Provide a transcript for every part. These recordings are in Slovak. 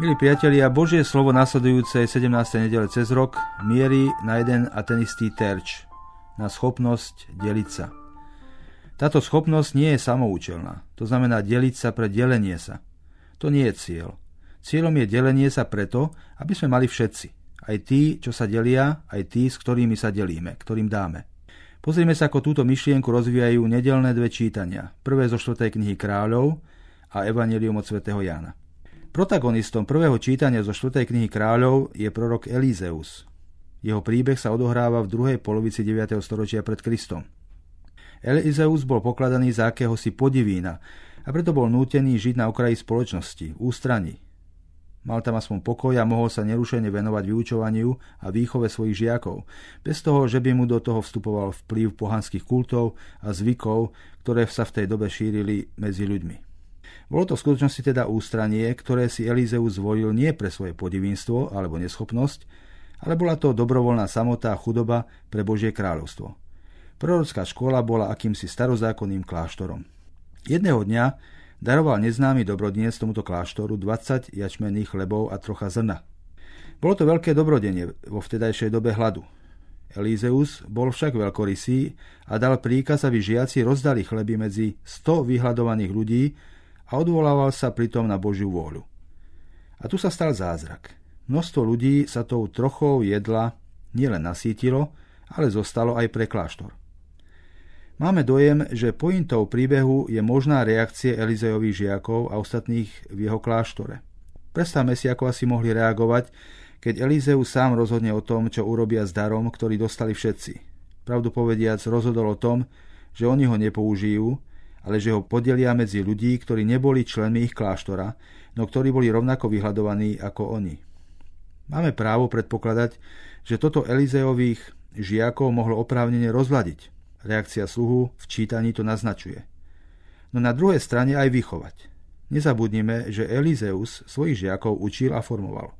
Milí priatelia, Božie slovo nasledujúce 17. nedele cez rok mierí na jeden a ten istý terč, na schopnosť deliť sa. Táto schopnosť nie je samoučelná, to znamená deliť sa pre delenie sa. To nie je cieľ. Cieľom je delenie sa preto, aby sme mali všetci. Aj tí, čo sa delia, aj tí, s ktorými sa delíme, ktorým dáme. Pozrime sa, ako túto myšlienku rozvíjajú nedelné dve čítania. Prvé zo 4. knihy kráľov a Evangelium od svätého Jána. Protagonistom prvého čítania zo 4. knihy kráľov je prorok Elizeus. Jeho príbeh sa odohráva v druhej polovici 9. storočia pred Kristom. Elizeus bol pokladaný za akéhosi podivína a preto bol nútený žiť na okraji spoločnosti, v ústraní. Mal tam aspoň pokoj a mohol sa nerušene venovať vyučovaniu a výchove svojich žiakov, bez toho, že by mu do toho vstupoval vplyv pohanských kultov a zvykov, ktoré sa v tej dobe šírili medzi ľuďmi. Bolo to v skutočnosti teda ústranie, ktoré si Elizeus zvolil nie pre svoje podivinstvo alebo neschopnosť, ale bola to dobrovoľná samota a chudoba pre Božie kráľovstvo. Prorocká škola bola akýmsi starozákonným kláštorom. Jedného dňa daroval neznámy dobrodinec tomuto kláštoru 20 jačmenných chlebov a trocha zrna. Bolo to veľké dobrodenie vo vtedajšej dobe hladu. Elizeus bol však veľkorysý a dal príkaz, aby žiaci rozdali chleby medzi 100 vyhľadovaných ľudí, a odvolával sa pritom na Božiu vôľu. A tu sa stal zázrak. Množstvo ľudí sa tou trochou jedla nielen nasítilo, ale zostalo aj pre kláštor. Máme dojem, že pointou príbehu je možná reakcie Elizejových žiakov a ostatných v jeho kláštore. Predstavme si, ako asi mohli reagovať, keď Elizeus sám rozhodne o tom, čo urobia s darom, ktorý dostali všetci. Pravdu povediac rozhodol o tom, že oni ho nepoužijú, ale že ho podelia medzi ľudí, ktorí neboli členmi ich kláštora, no ktorí boli rovnako vyhľadovaní ako oni. Máme právo predpokladať, že toto Elizeových žiakov mohlo oprávnene rozladiť. Reakcia sluhu v čítaní to naznačuje. No na druhej strane aj vychovať. Nezabudnime, že Elizeus svojich žiakov učil a formoval.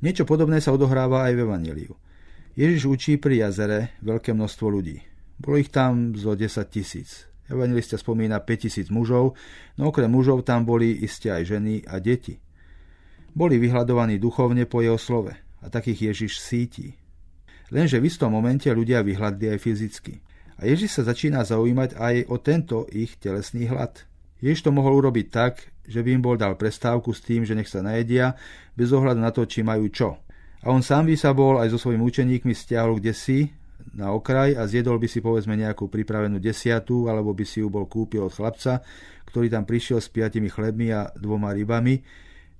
Niečo podobné sa odohráva aj v Evangeliu. Ježiš učí pri jazere veľké množstvo ľudí. Bolo ich tam zo 10 tisíc. Evangelista spomína 5000 mužov, no okrem mužov tam boli iste aj ženy a deti. Boli vyhľadovaní duchovne po jeho slove a takých Ježiš síti. Lenže v istom momente ľudia vyhľadli aj fyzicky. A Ježiš sa začína zaujímať aj o tento ich telesný hlad. Ježiš to mohol urobiť tak, že by im bol dal prestávku s tým, že nech sa najedia, bez ohľadu na to, či majú čo. A on sám by sa bol aj so svojimi učeníkmi stiahol kde si na okraj a zjedol by si povedzme nejakú pripravenú desiatu, alebo by si ju bol kúpil od chlapca, ktorý tam prišiel s piatimi chlebmi a dvoma rybami,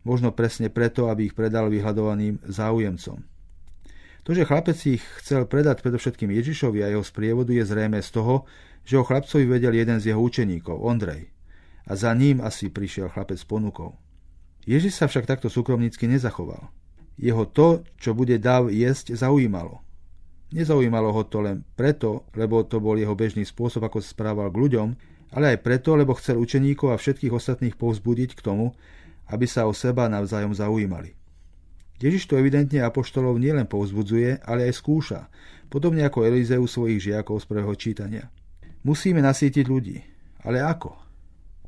možno presne preto, aby ich predal vyhľadovaným záujemcom. To, že chlapec ich chcel predať predovšetkým Ježišovi a jeho sprievodu je zrejme z toho, že ho chlapcovi vedel jeden z jeho učeníkov, Ondrej. A za ním asi prišiel chlapec s ponukou. Ježiš sa však takto súkromnícky nezachoval. Jeho to, čo bude dáv jesť, zaujímalo. Nezaujímalo ho to len preto, lebo to bol jeho bežný spôsob, ako sa správal k ľuďom, ale aj preto, lebo chcel učeníkov a všetkých ostatných povzbudiť k tomu, aby sa o seba navzájom zaujímali. Ježiš to evidentne apoštolov nielen povzbudzuje, ale aj skúša, podobne ako Elizeu svojich žiakov z prvého čítania. Musíme nasítiť ľudí. Ale ako?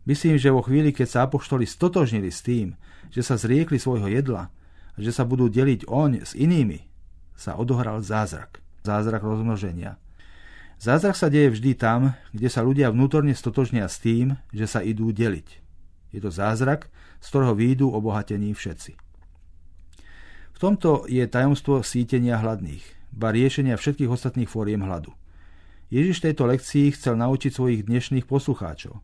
Myslím, že vo chvíli, keď sa apoštoli stotožnili s tým, že sa zriekli svojho jedla a že sa budú deliť oň s inými, sa odohral zázrak zázrak rozmnoženia. Zázrak sa deje vždy tam, kde sa ľudia vnútorne stotožnia s tým, že sa idú deliť. Je to zázrak, z ktorého výjdu obohatení všetci. V tomto je tajomstvo sítenia hladných, ba riešenia všetkých ostatných fóriem hladu. Ježiš tejto lekcii chcel naučiť svojich dnešných poslucháčov.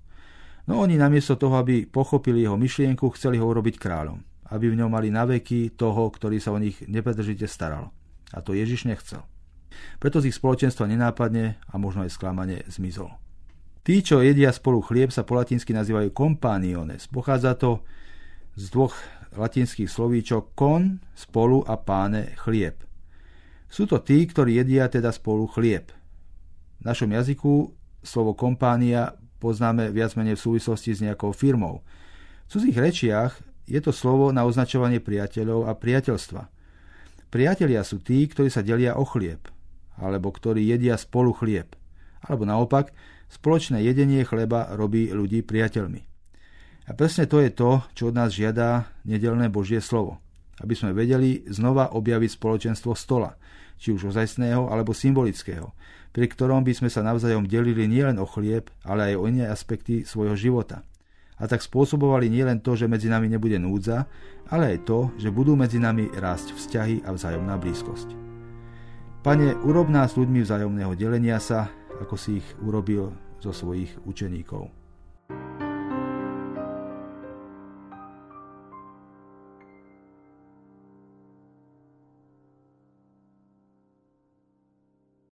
No oni namiesto toho, aby pochopili jeho myšlienku, chceli ho urobiť kráľom, aby v ňom mali naveky toho, ktorý sa o nich nepredržite staral. A to Ježiš nechcel. Preto z ich spoločenstva nenápadne a možno aj sklamane zmizol. Tí, čo jedia spolu chlieb, sa po latinsky nazývajú compанiones. Pochádza to z dvoch latinských slovíčok kon, spolu a páne, chlieb. Sú to tí, ktorí jedia teda spolu chlieb. V našom jazyku slovo kompánia poznáme viac menej v súvislosti s nejakou firmou. V cudzích rečiach je to slovo na označovanie priateľov a priateľstva. Priatelia sú tí, ktorí sa delia o chlieb alebo ktorí jedia spolu chlieb. Alebo naopak, spoločné jedenie chleba robí ľudí priateľmi. A presne to je to, čo od nás žiada nedelné Božie slovo. Aby sme vedeli znova objaviť spoločenstvo stola, či už ozajstného alebo symbolického, pri ktorom by sme sa navzájom delili nielen o chlieb, ale aj o iné aspekty svojho života. A tak spôsobovali nielen to, že medzi nami nebude núdza, ale aj to, že budú medzi nami rásť vzťahy a vzájomná blízkosť. Pane, urob nás ľuďmi vzájomného delenia sa, ako si ich urobil zo svojich učeníkov.